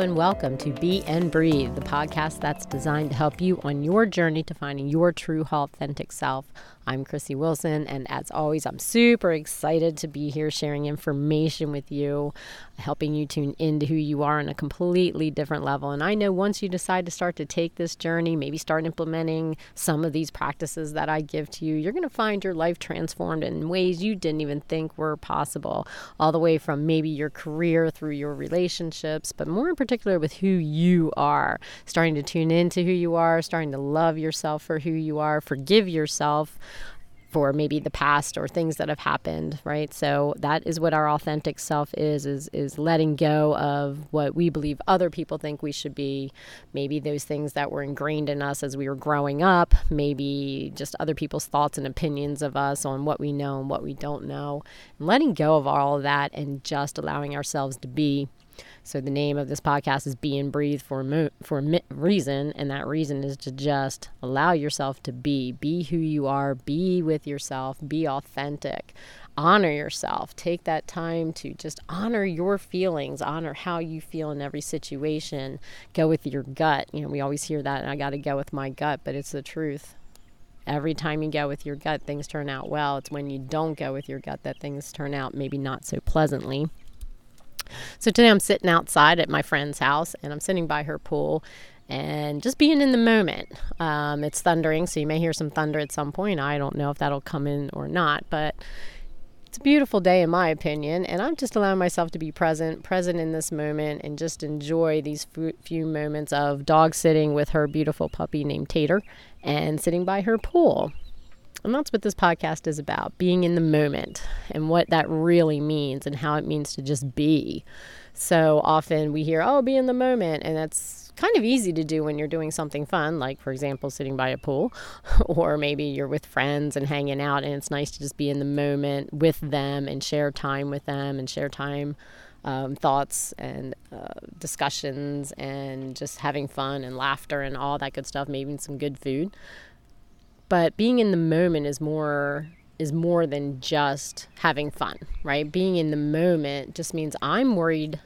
And welcome to Be and Breathe, the podcast that's designed to help you on your journey to finding your true, authentic self. I'm Chrissy Wilson, and as always, I'm super excited to be here sharing information with you, helping you tune into who you are on a completely different level. And I know once you decide to start to take this journey, maybe start implementing some of these practices that I give to you, you're going to find your life transformed in ways you didn't even think were possible, all the way from maybe your career through your relationships, but more in particular with who you are, starting to tune into who you are, starting to love yourself for who you are, forgive yourself for maybe the past or things that have happened right? So that is what our authentic self is is is letting go of what we believe other people think we should be. Maybe those things that were ingrained in us as we were growing up maybe just other people's thoughts and opinions of us on what we know and what we don't know. And letting go of all of that and just allowing ourselves to be so the name of this podcast is Be and Breathe for mo- for a reason, and that reason is to just allow yourself to be, be who you are, be with yourself, be authentic, honor yourself. Take that time to just honor your feelings, honor how you feel in every situation. Go with your gut. You know, we always hear that, and I got to go with my gut, but it's the truth every time you go with your gut, things turn out well. It's when you don't go with your gut that things turn out maybe not so pleasantly. So today I'm sitting outside at my friend's house and I'm sitting by her pool and just being in the moment. Um, it's thundering, so you may hear some thunder at some point. I don't know if that'll come in or not, but it's a beautiful day in my opinion, and I'm just allowing myself to be present, present in this moment, and just enjoy these few moments of dog sitting with her beautiful puppy named Tater and sitting by her pool. And that's what this podcast is about being in the moment and what that really means and how it means to just be. So often we hear, oh, be in the moment. And that's kind of easy to do when you're doing something fun, like, for example, sitting by a pool, or maybe you're with friends and hanging out, and it's nice to just be in the moment with them and share time with them and share time. Um, thoughts and uh, discussions and just having fun and laughter and all that good stuff, maybe some good food but being in the moment is more is more than just having fun, right? Being in the moment just means I'm worried.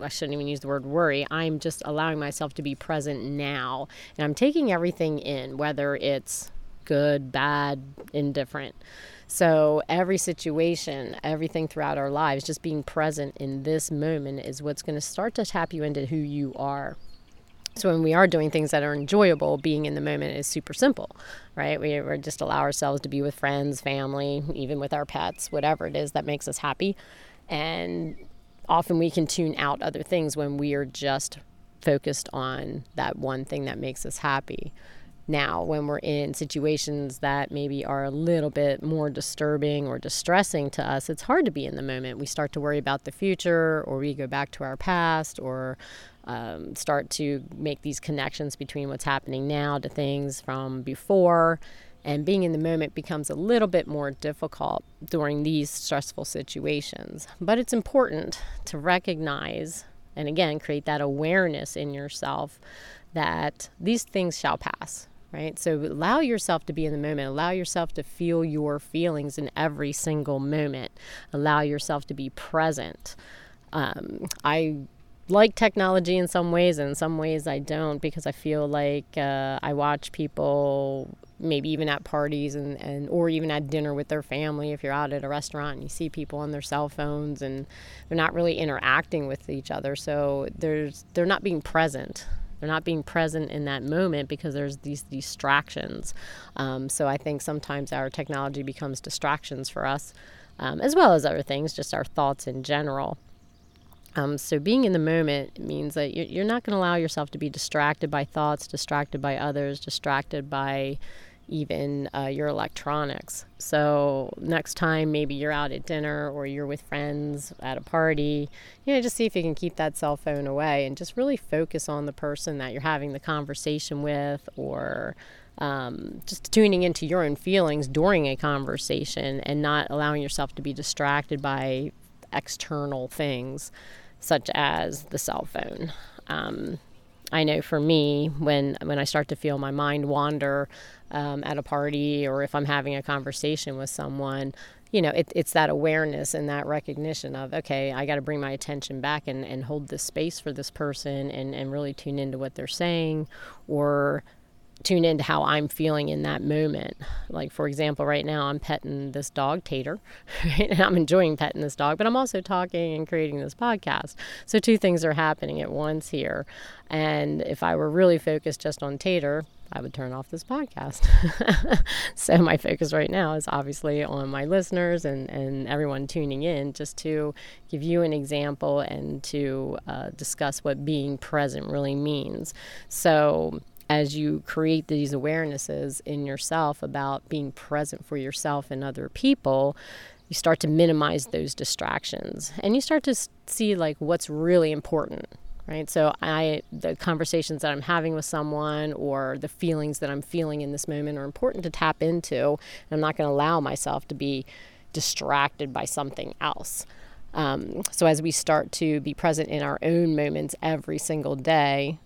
I shouldn't even use the word worry. I'm just allowing myself to be present now. And I'm taking everything in, whether it's good, bad, indifferent. So, every situation, everything throughout our lives, just being present in this moment is what's going to start to tap you into who you are. So when we are doing things that are enjoyable, being in the moment is super simple, right? We, we just allow ourselves to be with friends, family, even with our pets, whatever it is that makes us happy. And often we can tune out other things when we are just focused on that one thing that makes us happy. Now, when we're in situations that maybe are a little bit more disturbing or distressing to us, it's hard to be in the moment. We start to worry about the future, or we go back to our past, or um, start to make these connections between what's happening now to things from before. And being in the moment becomes a little bit more difficult during these stressful situations. But it's important to recognize and again create that awareness in yourself that these things shall pass right? So allow yourself to be in the moment. Allow yourself to feel your feelings in every single moment. Allow yourself to be present. Um, I like technology in some ways, and in some ways I don't because I feel like uh, I watch people maybe even at parties and, and or even at dinner with their family if you're out at a restaurant and you see people on their cell phones and they're not really interacting with each other so there's they're not being present they're not being present in that moment because there's these distractions. Um, so i think sometimes our technology becomes distractions for us um, as well as other things just our thoughts in general. Um, so being in the moment means that you're not going to allow yourself to be distracted by thoughts, distracted by others, distracted by even uh, your electronics. So next time maybe you're out at dinner or you're with friends at a party, you know, just see if you can keep that cell phone away and just really focus on the person that you're having the conversation with or um, just tuning into your own feelings during a conversation and not allowing yourself to be distracted by external things such as the cell phone. Um, I know for me, when when I start to feel my mind wander um, at a party or if I'm having a conversation with someone, you know, it, it's that awareness and that recognition of, okay, I got to bring my attention back and, and hold this space for this person and, and really tune into what they're saying or tune into how I'm feeling in that moment. Like, for example, right now I'm petting this dog, Tater, right? and I'm enjoying petting this dog, but I'm also talking and creating this podcast. So, two things are happening at once here. And if I were really focused just on Tater, I would turn off this podcast. so my focus right now is obviously on my listeners and, and everyone tuning in just to give you an example and to uh, discuss what being present really means. So as you create these awarenesses in yourself about being present for yourself and other people, you start to minimize those distractions and you start to see like what's really important right? So i the conversations that i'm having with someone or the feelings that i'm feeling in this moment are important to tap into i'm not going to allow myself to be distracted by something else. Um, so as we start to be present in our own moments every single day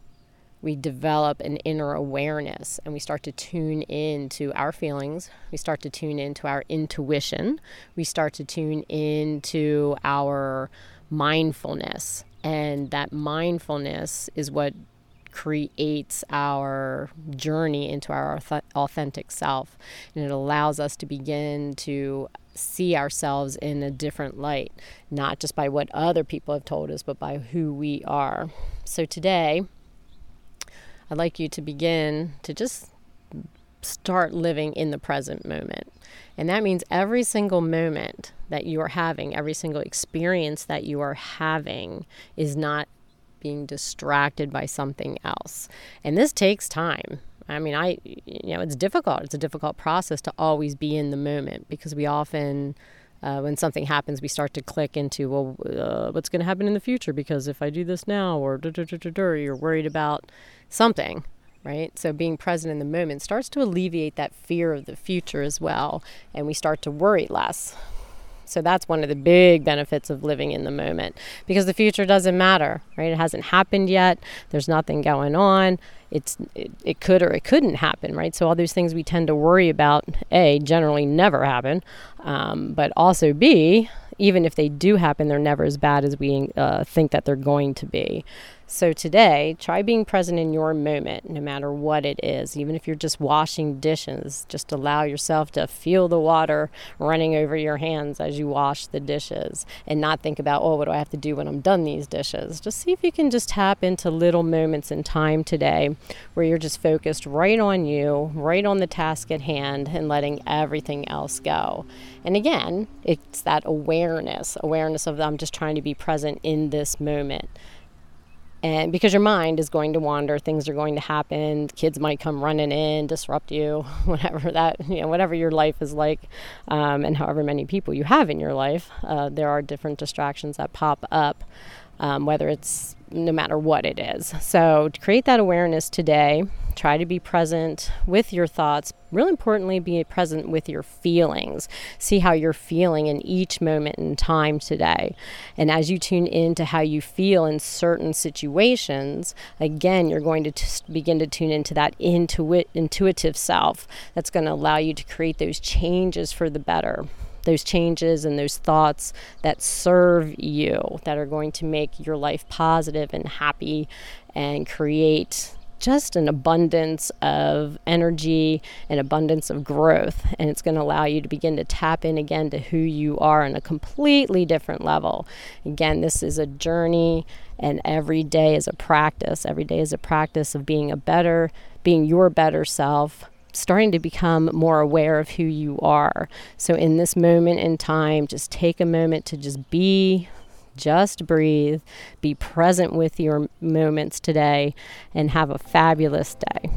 we develop an inner awareness and we start to tune in to our feelings. We start to tune into our intuition. We start to tune into our mindfulness. And that mindfulness is what creates our journey into our authentic self. And it allows us to begin to see ourselves in a different light, not just by what other people have told us, but by who we are. So today, I'd like you to begin to just start living in the present moment. And that means every single moment that you are having, every single experience that you are having is not being distracted by something else. And this takes time. I mean, I, you know, it's difficult. It's a difficult process to always be in the moment because we often, uh, when something happens, we start to click into, well, uh, what's going to happen in the future? Because if I do this now, or you're worried about something, right? So being present in the moment starts to alleviate that fear of the future as well, and we start to worry less. So that's one of the big benefits of living in the moment because the future doesn't matter, right? It hasn't happened yet. There's nothing going on. It's it, it could or it couldn't happen, right? So all those things we tend to worry about, a generally never happen, um, but also b even if they do happen, they're never as bad as we uh, think that they're going to be. So today, try being present in your moment, no matter what it is. Even if you're just washing dishes, just allow yourself to feel the water running over your hands as you wash the dishes and not think about, oh, what do I have to do when I'm done these dishes? Just see if you can just tap into little moments in time today where you're just focused right on you, right on the task at hand, and letting everything else go. And again, it's that awareness awareness of I'm just trying to be present in this moment and because your mind is going to wander things are going to happen kids might come running in disrupt you whatever that you know whatever your life is like um, and however many people you have in your life uh, there are different distractions that pop up um, whether it's no matter what it is. So, to create that awareness today, try to be present with your thoughts. Real importantly, be present with your feelings. See how you're feeling in each moment in time today. And as you tune into how you feel in certain situations, again, you're going to t- begin to tune into that intuit- intuitive self that's going to allow you to create those changes for the better those changes and those thoughts that serve you, that are going to make your life positive and happy and create just an abundance of energy and abundance of growth. And it's going to allow you to begin to tap in again to who you are on a completely different level. Again, this is a journey, and every day is a practice. Every day is a practice of being a better, being your better self, starting to become more aware of who you are. So, in this moment in time, just take a moment to just be, just breathe, be present with your moments today, and have a fabulous day.